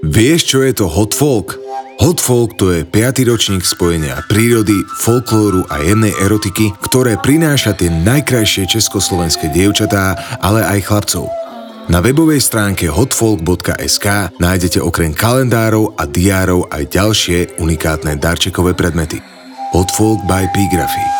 Vieš, čo je to hot folk? Hot folk to je 5. ročník spojenia prírody, folklóru a jemnej erotiky, ktoré prináša tie najkrajšie československé dievčatá, ale aj chlapcov. Na webovej stránke hotfolk.sk nájdete okrem kalendárov a diárov aj ďalšie unikátne darčekové predmety. Hotfolk by Pigraphy.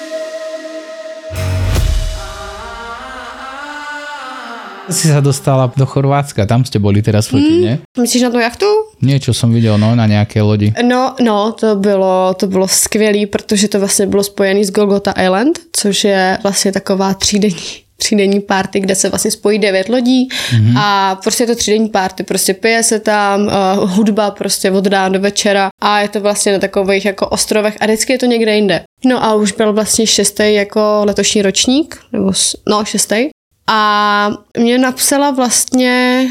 Si sa dostala do Chorvátska, tam ste boli teraz fotiť, Mm. nie? Myslíš na tu jachtu? Niečo som videl, no, na nejaké lodi. No, no, to bylo, to bylo skvělé, protože to vlastně bylo spojené s Golgotha Island, což je vlastně taková třídenní třídenní party, kde se vlastně spojí devět lodí mm-hmm. a prostě je to třídenní party, prostě pije se tam, uh, hudba prostě od rána do večera a je to vlastně na takových jako ostrovech a vždycky je to někde jinde. No a už byl vlastně šestý jako letošní ročník, nebo no šestý. A mě napsala vlastně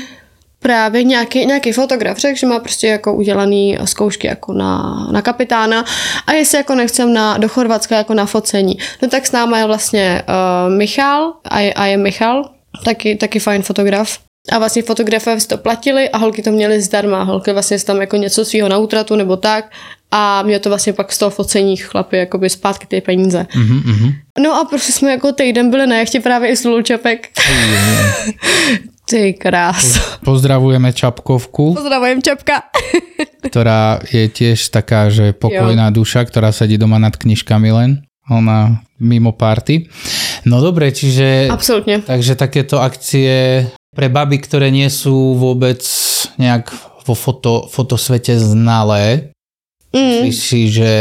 právě nějaký, nějaký fotograf řekl, že má prostě jako udělaný zkoušky jako na, na kapitána a jestli jako nechcem na, do Chorvatska jako na focení. No tak s náma je vlastně uh, Michal a je, a je Michal, taky, taky fajn fotograf. A vlastně fotografové si to platili a holky to měly zdarma. Holky vlastně tam jako něco svýho na útratu nebo tak a mě to vlastně pak z toho focení chlapi jakoby zpátky ty peníze. Mhm, mhm. No a prostě jsme jako týden byli na jachtě právě i s Lulou Čapek. Ty krás. Pozdravujeme Čapkovku, Pozdravujem Čapka. ktorá je tiež taká, že pokojná duša, ktorá sedí doma nad knižkami len. Ona mimo party. No dobre, čiže... Absolutně. Takže takéto akcie pre baby, ktoré nie sú vôbec nejak vo foto, fotosvete znalé, Mm. Myslíš si, že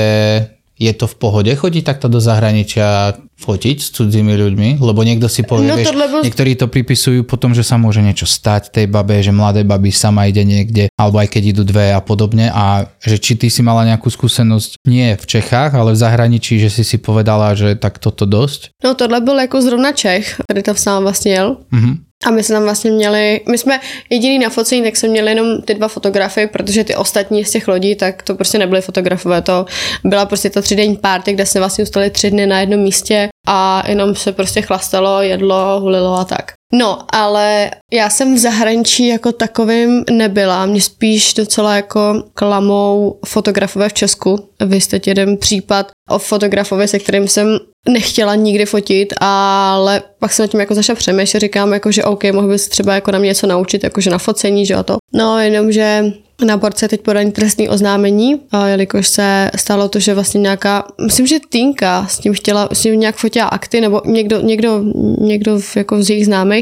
je to v pohode chodiť takto do zahraničia fotiť s cudzími ľuďmi? Lebo niekto si povie, No vieš, tohle bol- niektorí to pripisujú potom, že sa môže niečo stať tej babe, že mladé baby sama ide niekde, alebo aj keď idú dve a podobne a že či ty si mala nejakú skúsenosť nie v Čechách, ale v zahraničí, že si si povedala, že tak toto dosť? No tohle byl jako zrovna Čech, který tam s námi vlastně jel. Mhm. A my jsme tam vlastně měli, my jsme jediný na focení, tak jsme měli jenom ty dva fotografy, protože ty ostatní z těch lodí, tak to prostě nebyly fotografové, to byla prostě ta třídenní party, kde jsme vlastně ustali tři dny na jednom místě a jenom se prostě chlastalo, jedlo, hulilo a tak. No, ale já jsem v zahraničí jako takovým nebyla. Mě spíš docela jako klamou fotografové v Česku. Vy jste jeden případ o fotografovi, se kterým jsem nechtěla nikdy fotit, ale pak jsem nad tím jako začala přemýšlet, říkám jako, že OK, mohl bys třeba jako na mě něco naučit, jakože na focení, že jo to. No, jenomže na borce teď podaný trestní oznámení, a jelikož se stalo to, že vlastně nějaká, myslím, že Týnka s tím chtěla, s tím nějak fotila akty, nebo někdo, někdo, někdo jako z jejich známých,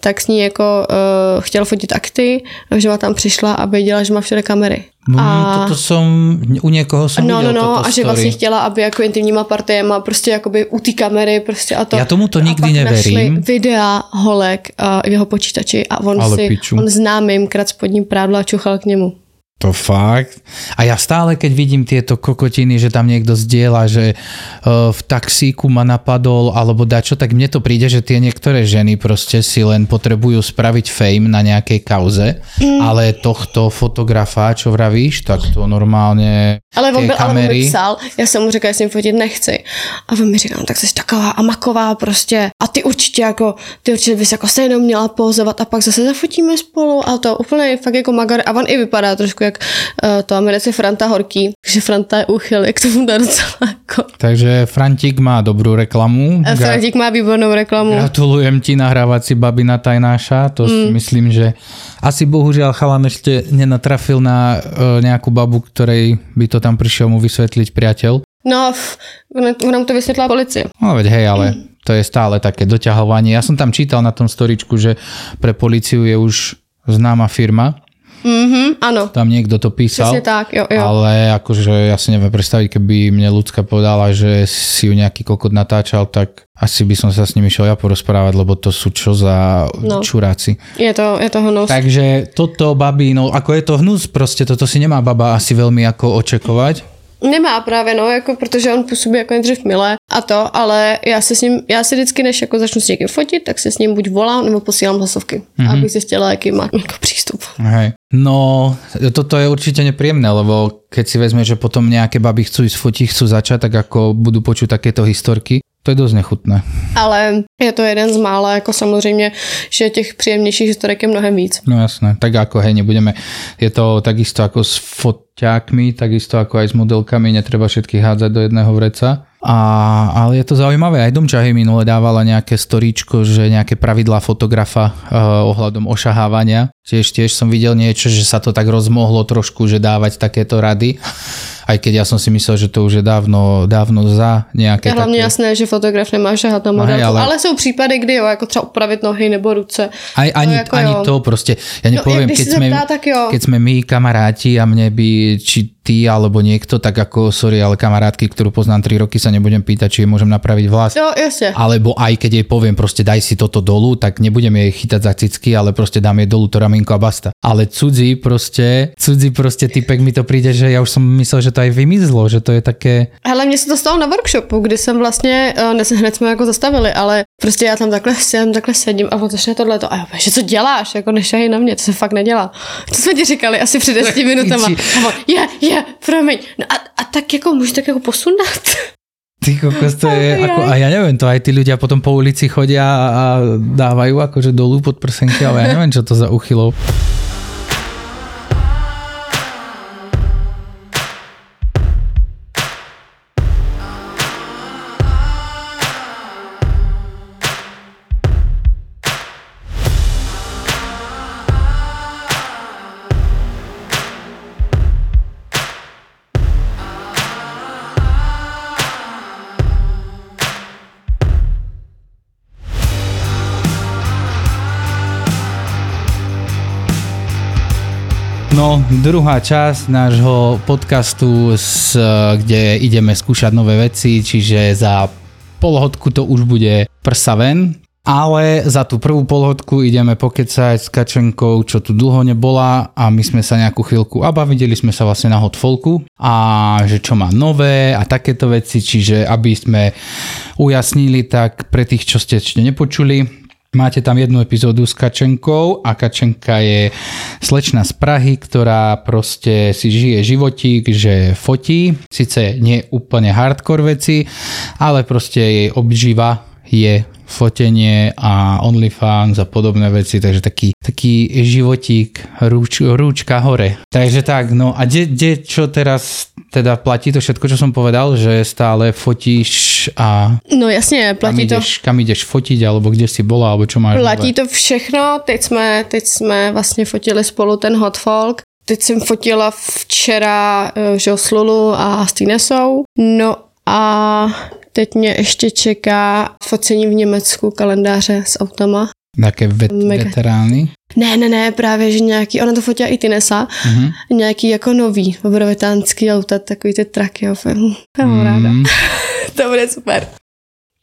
tak s ní jako uh, chtěl fotit akty, že má tam přišla a věděla, že má všude kamery. Mm, A- toto som, u niekoho som No, no, no, a že vlastně chtěla, aby jako intimníma partiema prostě jakoby u té kamery prostě a to. Já tomuto a nikdy neverím. Videa holek uh, v jeho počítači a on Ale si, piču. on známým krát spodní prádlo a čuchal k němu. To fakt. A ja stále, keď vidím tieto kokotiny, že tam niekto zdieľa, že uh, v taxíku ma napadol, alebo dačo, tak mne to príde, že tie niektoré ženy proste si len potrebujú spraviť fame na nejakej kauze, Mm. ale tohto fotografa, čo vravíš, tak to normálne Ale on, byl, ale on mi kamery... psal, já jsem mu řekla, že s ním fotit nechci. A on mi říkal, no, tak jsi taková amaková prostě. A ty určitě jako, ty určitě bys jako se jenom měla pozovat a pak zase zafotíme spolu a to úplně fakt jako magar. A on i vypadá trošku jak uh, to Americe Franta Horký, že Franta je úchyl, jak to dá docela jako. Takže Frantík má dobrú reklamu. A Frantík má výbornou reklamu. Gratulujem ti nahrávať si babina tajnáša, to mm. si myslím, že asi bohužiaľ chalan ešte nenatrafil na uh, nejakú babu, ktorej by to tam prišiel mu vysvetliť priateľ. No, ona mu to vysvětlila policie. No veď hej, ale to je stále také doťahovanie. Ja som tam čítal na tom storičku, že pre policiu je už známa firma, Mhm, ano, tam niekto to písal. přesně tak, jo, jo. Ale akože ja si neviem predstaviť, keby mne ľudská povedala, že si ju nejaký kokot natáčal, tak asi by som sa s nimi šiel ja porozprávať, lebo to sú čo za no. Čuráci. Je to, je to hnus. Takže toto babi, no ako je to hnus, proste toto si nemá baba asi veľmi ako očekovať. Nemá právě, no, jako protože on působí jako nejdřív milé a to, ale já se s ním, já si vždycky, než jako začnu s někým fotit, tak se s ním buď volám, nebo posílám hlasovky, Mhm. mm-hmm. abych zjistila, jaký má jako přístup. Hej. No, toto je určite nepríjemné, lebo keď si vezme, že potom nejaké baby chcú ísť fotiť, chcú začať, tak ako budú počuť takéto historky, to je dosť nechutné. Ale je to jeden z mála, jako samozřejmě, že těch příjemnějších historek je mnohem víc. No jasné, tak ako hej, nebudeme, je to takisto ako s foťákmi, takisto ako aj s modelkami, netreba všetkých hádzať do jedného vreca. A, ale je to zaujímavé, aj Domčahy minule dávala nejaké storíčko, že nejaké pravidlá fotografa uh, ohľadom ošahávania. Tiež, tiež som videl niečo, že sa to tak rozmohlo trošku, že dávať takéto rady. Aj keď ja som si myslel, že to už je dávno, dávno za nejaké hlavně také... jasné, že fotograf nemá šahat na modelku, Hej, ale- ale... jsou případy, kdy jo, jako třeba upravit nohy nebo ruce. Aj, ani, jako ani jo. to proste, ja nepoviem, No, keď, sme, zeptá, tak jo. keď sme my kamaráti a mne by, či ty alebo niekto, tak ako, sorry, ale kamarátky, ktorú poznám 3 roky, sa nebudem pýtať, či jej môžem napraviť vlas. Jo, jasně. Alebo aj keď jej poviem, proste daj si toto dolu, tak nebudem jej chytať za cicky, ale proste dám jej dolu to ramienko a basta. Ale cudzí proste, cudzí proste typek mi to príde, že ja už som myslel, že to aj vymizlo, že to je také... Hele, mně se to stalo na workshopu, kdy jsem vlastně, eh, ne, hned jsme jako zastavili, ale prostě já tam takhle, jsem, takhle sedím a on začne tohleto. A já že co děláš, jako nešahej na mě, to se fakt nedělá. Co jsme ti říkali asi před 10 minutama. A on, je, je, promiň. No a, a tak jako můžeš tak jako posunat. Ty kokos, to je Ajaj. ako, a ja neviem, to aj tí ľudia potom po ulici chodia a, a dávajú akože dolu pod prsenky, ale ja neviem, čo to za uchylov. No, druhá časť nášho podcastu, s, kde ideme skúšať nové veci, čiže za polhodku to už bude prsa ven, ale za tú prvú polhodku ideme pokecať s Kačenkou, čo tu dlho nebola a my sme sa nejakú chvíľku aba, videli sme sa vlastne na hotfolku a že čo má nové a takéto veci, čiže aby sme ujasnili, tak pre tých, čo ste ešte nepočuli, Máte tam jednu epizódu s Kačenkou a Kačenka je slečna z Prahy, ktorá proste si žije životík, že fotí, síce nie úplne hardcore veci, ale proste jej obživa je fotenie a OnlyFans a podobné veci, takže taký, taký životík, rúč, rúčka hore. Takže tak, no a kde čo teraz teda platí to všetko, čo som povedal, že stále fotíš a No jasně, kam platí to. ideš, kam ideš fotiť, alebo kde si bola, alebo čo máš Platí nové? to všechno, teď jsme, teď jsme vlastně fotili spolu ten hot folk. Teď jsem fotila včera eh, že s Lulu a s Tinesou. No a teď mě ještě čeká focení v Německu kalendáře s autama. Také vet, Mega. veterány. Ne, ne, ne, právě, že nějaký, ona to fotila i Tinesa, Mhm. nějaký jako nový, obrovitánský auta, takový ty traky, jo, já mám ráda. Mm. To bude super.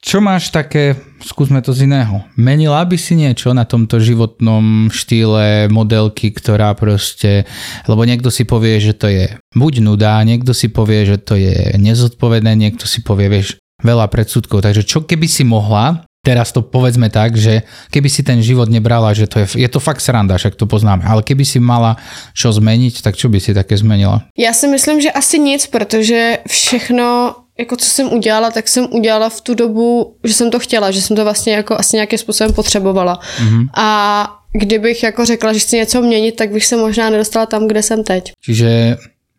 Čo máš také, skúsme to z iného. Menila by si niečo na tomto životnom štýle modelky, ktorá proste, lebo niekto si povie, že to je buď nuda, niekto si povie, že to je nezodpovedné, niekto si povie, vieš, veľa predsudkov. Takže čo keby si mohla, teraz to povedzme tak, že keby si ten život nebrala, že to je, je to fakt sranda, však to poznáme, ale keby si mala čo zmeniť, tak čo by si také zmenila? Já si myslím, že asi nic, protože všechno, jako co jsem udělala, tak jsem udělala v tu dobu, že jsem to chtěla, že jsem to vlastně jako asi nějakým způsobem potřebovala. Mhm. A kdybych jako řekla, že chci něco měnit, tak bych se možná nedostala tam, kde jsem teď. Čiže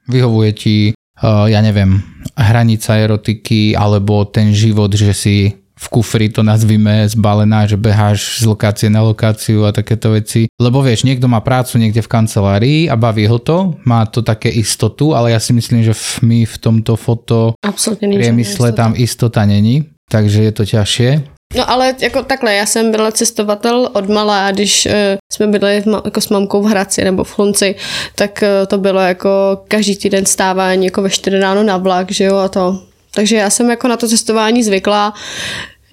vyhovuje ti, ja neviem, hranica erotiky alebo ten život, že si v kufri to nazvime zbalená, že beháš z lokácie na lokáciu a takéto veci. Lebo vieš, niekto má prácu niekde v kancelárii a baví ho to, má to také istotu, ale ja si myslím, že v, my v tomto foto Absolutně není priemysle tam istota není, takže je to ťažšie. No ale jako takhle, já jsem byla cestovatel od malá, když uh, jsme bydleli v jako s mamkou v Hradci nebo v Chlunci, tak uh, to bylo jako každý týden stávání jako ve 4 ráno na vlak, že jo, a to. Takže já jsem jako na to cestování zvykla,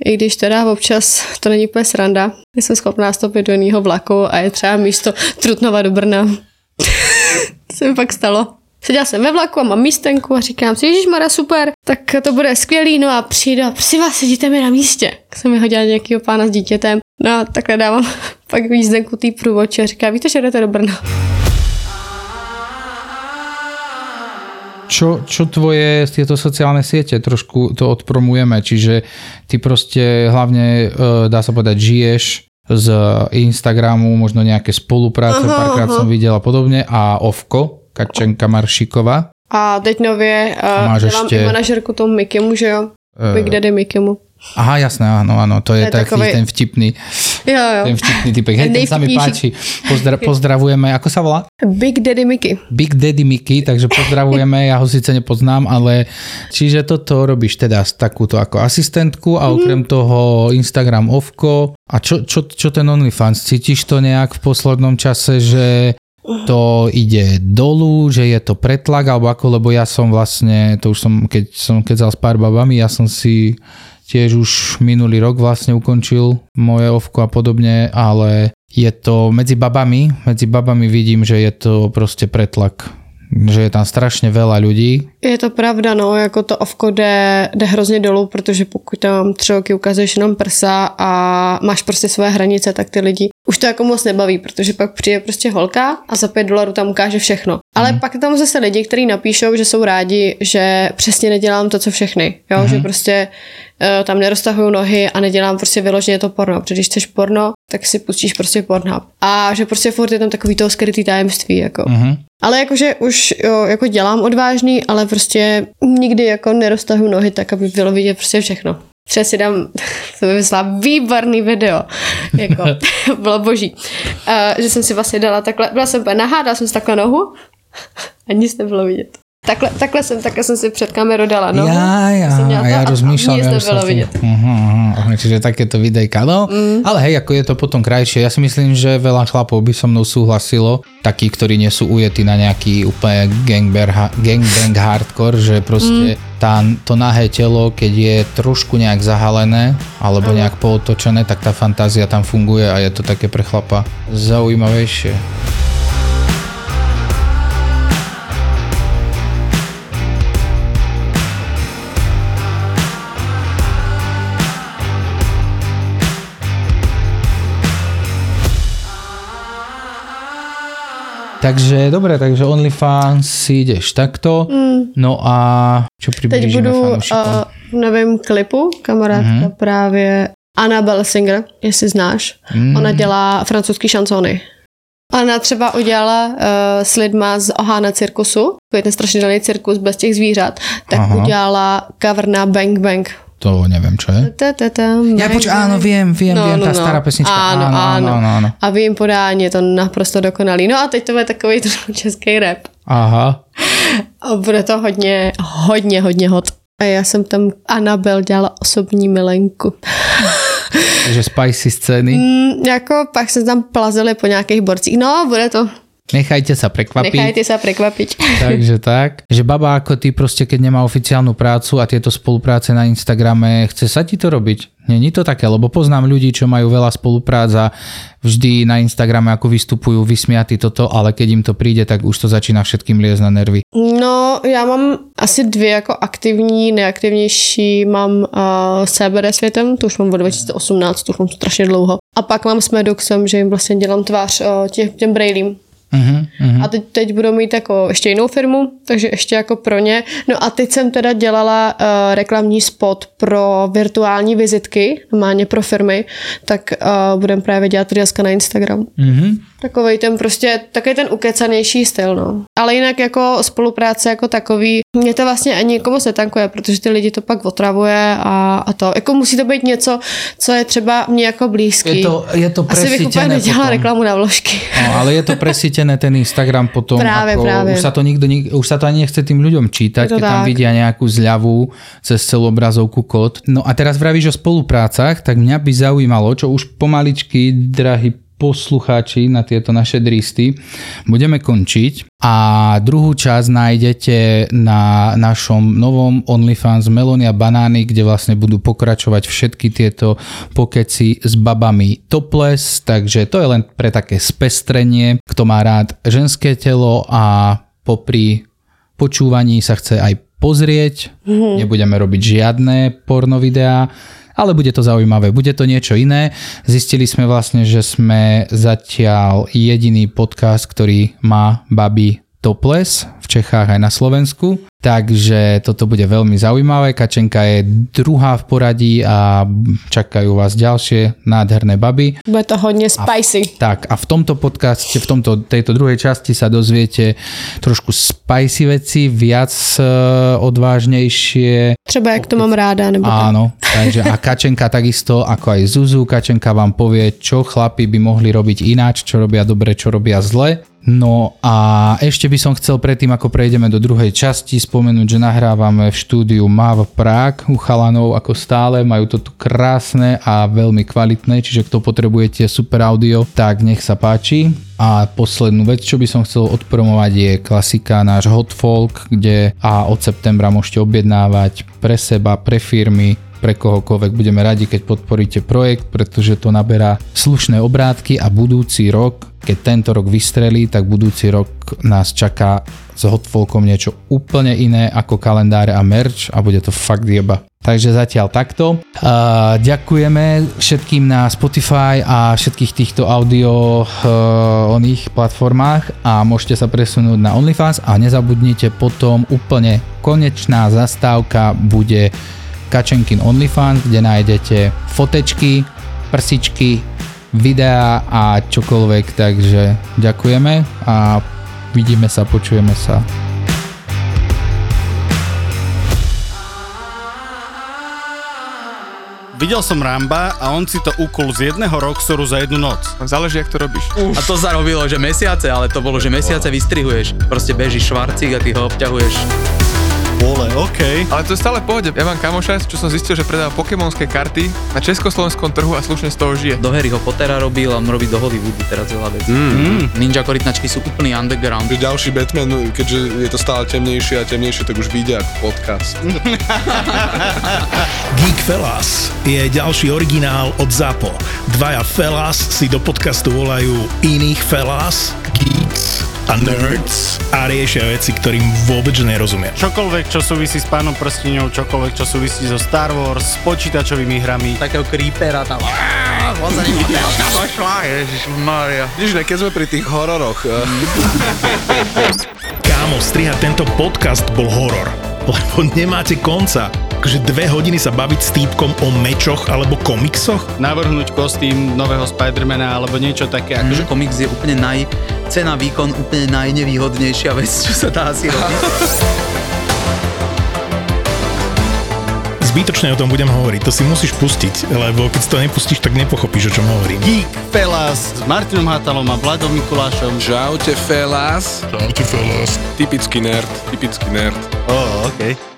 i když teda občas to není úplně sranda. Jsem schopná stoupit do jiného vlaku a je třeba místo Trutnova do Brna. to se mi pak stalo. Seděla jsem ve vlaku a mám místenku a říkám si, Ježíš Mara, super, tak to bude skvělý, no a přijdu a prosím vás, sedíte mi na místě. Tak jsem mi hodila nějakého pána s dítětem, no a takhle dávám pak jízdenku tý průvodče a říká, víte, že jdete do Brna. čo, čo tvoje tieto sociálne siete, trošku to odpromujeme, čiže ty proste hlavne, e, dá sa povedať, žiješ z Instagramu, možno nejaké spolupráce, aha, párkrát aha. som videl a podobne a Ovko, Kačenka Maršíková. A teď nově uh, máš ešte... i manažerku tomu Mikimu, že jo? Uh, Big Daddy Mikimu. Aha, jasné, áno, áno, to je, to je taký takový... ten vtipný, jo, jo. ten vtipný typek. Hej, ten sa mi páči. Pozdra- pozdravujeme, ako sa volá? Big Daddy Mickey. Big Daddy Mickey, takže pozdravujeme, ja ho síce nepoznám, ale čiže toto robíš teda takúto ako asistentku a mhm. okrem toho Instagram Ovko. A čo, čo, čo ten OnlyFans? Cítiš to nejak v poslednom čase, že to ide dolu, že je to pretlak, alebo ako, lebo ja som vlastne, to už som, keď som keď s pár babami, ja som si tiež už minulý rok vlastne ukončil moje ovko a podobne, ale je to medzi babami, medzi babami vidím, že je to proste pretlak že je tam strašně veľa lidí. Je to pravda, no, jako to ovko jde, jde hrozně dolů, protože pokud tam tři roky ukazuješ jenom prsa a máš prostě své hranice, tak ty lidi už to jako moc nebaví, protože pak přijde prostě holka a za pět dolarů tam ukáže všechno. Ale mm. pak tam zase lidi, kteří napíšou, že jsou rádi, že přesně nedělám to, co všechny, jo, mm. že prostě uh, tam neroztahuju nohy a nedělám prostě vyloženě to porno, protože když chceš porno, tak si pustíš prostě porno. A že prostě furt je tam takový to skrytý tajemství, jako. Mm. Ale jakože už jo, jako dělám odvážný, ale prostě nikdy jako neroztahuju nohy tak, aby bylo vidět prostě všechno. Třeba si dám, jsem vymyslela výborný video, jako, bylo boží, uh, že jsem si vlastně dala takhle, byla jsem nahá, dala jsem si takhle nohu a nic nebylo vidět. Takhle, takhle, jsem, takhle jsem si před kamerou dala no. Ja, ja, a rozmýšľam. Ja to bylo vidět. Uh-huh, uh-huh, čiže takéto videjka. No, mm. ale hej, ako je to potom krajšie. Ja si myslím, že veľa chlapov by so mnou súhlasilo, takí, ktorí nie sú ujetí na nejaký úplne gangbang, gangbang hardcore, že proste mm. tá, to nahé telo, keď je trošku nejak zahalené alebo mm. nejak pootočené, tak tá fantázia tam funguje a je to také pre chlapa zaujímavejšie. Takže dobre, takže OnlyFans si ideš takto. Mm. No a čo priblížime Teď budu uh, v novém klipu, kamarádka mm-hmm. právě Annabelle Singer, jestli znáš. Mm. Ona dělá francouzský šansony. Ona třeba udělala uh, s lidma z Ohana cirkusu, to je ten strašidelný cirkus bez těch zvířat, tak Aha. udělala cover na Bang Bang to neviem, čo je. Ja poč, áno, viem, viem, no, viem, no, tá no. stará pesnička. Áno, áno, áno. áno, áno. A v jejím podání je to naprosto dokonalý. No a teď to bude takový český rap. Aha. A bude to hodně, hodně, hodně hot. A já jsem tam Anabel dělala osobní milenku. Takže spicy scény. Mm, jako pak se tam plazili po nějakých borcích. No, bude to Nechajte sa prekvapiť. Nechajte sa prekvapiť. Takže tak. Že baba ako ty proste, keď nemá oficiálnu prácu a tieto spolupráce na Instagrame, chce sa ti to robiť? Není to také, lebo poznám ľudí, čo majú veľa spoluprác a vždy na Instagrame ako vystupujú vysmiatí toto, ale keď im to príde, tak už to začína všetkým liezť na nervy. No, já mám asi dvě jako aktivní, neaktivnější. Mám uh, CBD světem, to už mám od 2018, to už mám strašně dlouho. A pak mám s Medoxem, že jim vlastně dělám tvář uh, tě, těm brailím. Uh-huh, uh-huh. A teď, teď budou mít jako ještě jinou firmu, takže ještě jako pro ně. No a teď jsem teda dělala uh, reklamní spot pro virtuální vizitky, normálně pro firmy, tak uh, budeme právě dělat videoska na Instagram. Uh-huh. Takový ten prostě, takový ten ukecanější styl, no. Ale jinak jako spolupráce jako takový, mě to vlastně ani nikomu se tankuje, protože ty lidi to pak otravuje a, a to. Jako musí to být něco, co je třeba mě jako blízký. Je to, je to Asi bych úplně nedělala reklamu na vložky. No, ale je to presítené ten Instagram potom. Práve, ako, práve. Už sa to nikto, už sa to ani nechce tým ľuďom čítať, keď tak. tam vidia nejakú zľavu cez celú obrazovku kód. No a teraz vravíš o spoluprácach, tak mňa by zaujímalo, čo už pomaličky, drahí poslucháči na tieto naše dristy. Budeme končiť a druhú časť nájdete na našom novom OnlyFans Melonia Banány, kde vlastne budú pokračovať všetky tieto pokeci s babami topless, takže to je len pre také spestrenie, kto má rád ženské telo a popri počúvaní sa chce aj pozrieť. Nebudeme robiť žiadne porno videá, ale bude to zaujímavé, bude to niečo iné. Zistili sme vlastne, že sme zatiaľ jediný podcast, ktorý má baby topless v Čechách aj na Slovensku. Takže toto bude veľmi zaujímavé. Kačenka je druhá v poradí a čakajú vás ďalšie nádherné baby. Bude to hodne spicy. Tak a v tomto podcaste, v tomto, tejto druhej časti sa dozviete trošku spicy veci, viac uh, odvážnejšie. Třeba jak to mám ráda, nebo. Áno, takže a Kačenka takisto ako aj Zuzu, Kačenka vám povie, čo chlapi by mohli robiť ináč, čo robia dobre, čo robia zle. No a ešte by som chcel predtým, ako prejdeme do druhej časti, spomenúť, že nahrávame v štúdiu MAV Prague u chalanov ako stále, majú to tu krásne a veľmi kvalitné, čiže kto potrebujete super audio, tak nech sa páči. A poslednú vec, čo by som chcel odpromovať je klasika náš Hot Folk, kde a od septembra môžete objednávať pre seba, pre firmy, pre kohokoľvek. Budeme radi, keď podporíte projekt, pretože to naberá slušné obrátky a budúci rok, keď tento rok vystrelí, tak budúci rok nás čaká s Hotfolkom niečo úplne iné ako kalendáre a merch a bude to fakt jeba. Takže zatiaľ takto. Uh, ďakujeme všetkým na Spotify a všetkých týchto audio uh, oných platformách a môžete sa presunúť na OnlyFans a nezabudnite potom úplne konečná zastávka bude Kačenkin OnlyFans, kde nájdete fotečky, prsičky, videá a čokoľvek, takže ďakujeme a vidíme sa, počujeme sa. Videl som Ramba a on si to ukul z jedného Roxoru za jednu noc. Záleží, jak to robíš. A to sa robilo, že mesiace, ale to bolo, že mesiace vystrihuješ. Proste beží švarcík a ty ho obťahuješ. Vole, OK. Ale to je stále v pohode. Ja mám kamoša, čo som zistil, že predáva pokémonské karty na československom trhu a slušne z toho žije. Do Harryho Pottera robil a on robí do Hollywoodu teraz veľa vecí. Mm. Ninja korytnačky sú úplný underground. Že ďalší Batman, keďže je to stále temnejšie a temnejšie, tak už vyjde ako podcast. Geek Fellas je ďalší originál od ZAPO. Dvaja Fellas si do podcastu volajú iných Fellas, Geeks a Nerds a riešia veci, ktorým vôbec nerozumia. Čokoľvek, čo súvisí s pánom prstiňou, čokoľvek, čo súvisí so Star Wars, s počítačovými hrami. Takého creepera tam. Ne, keď sme pri tých hororoch, eh, Kámo, strihať tento podcast bol horor, lebo nemáte konca. Akože dve hodiny sa baviť s týpkom o mečoch alebo komiksoch? Navrhnúť kostým nového Spidermana alebo niečo také. Akože Akože komiks je úplne naj... Cena výkon úplne najnevýhodnejšia vec, čo sa dá asi robiť. Zbytočne o tom budem hovoriť, to si musíš pustiť, lebo keď si to nepustíš, tak nepochopíš, o čom hovorím. Geek Fellas s Martinom Hatalom a Vladom Mikulášom. Čaute, fellas. Čaute, fellas. Typický nerd, typický nerd. Oh, OK.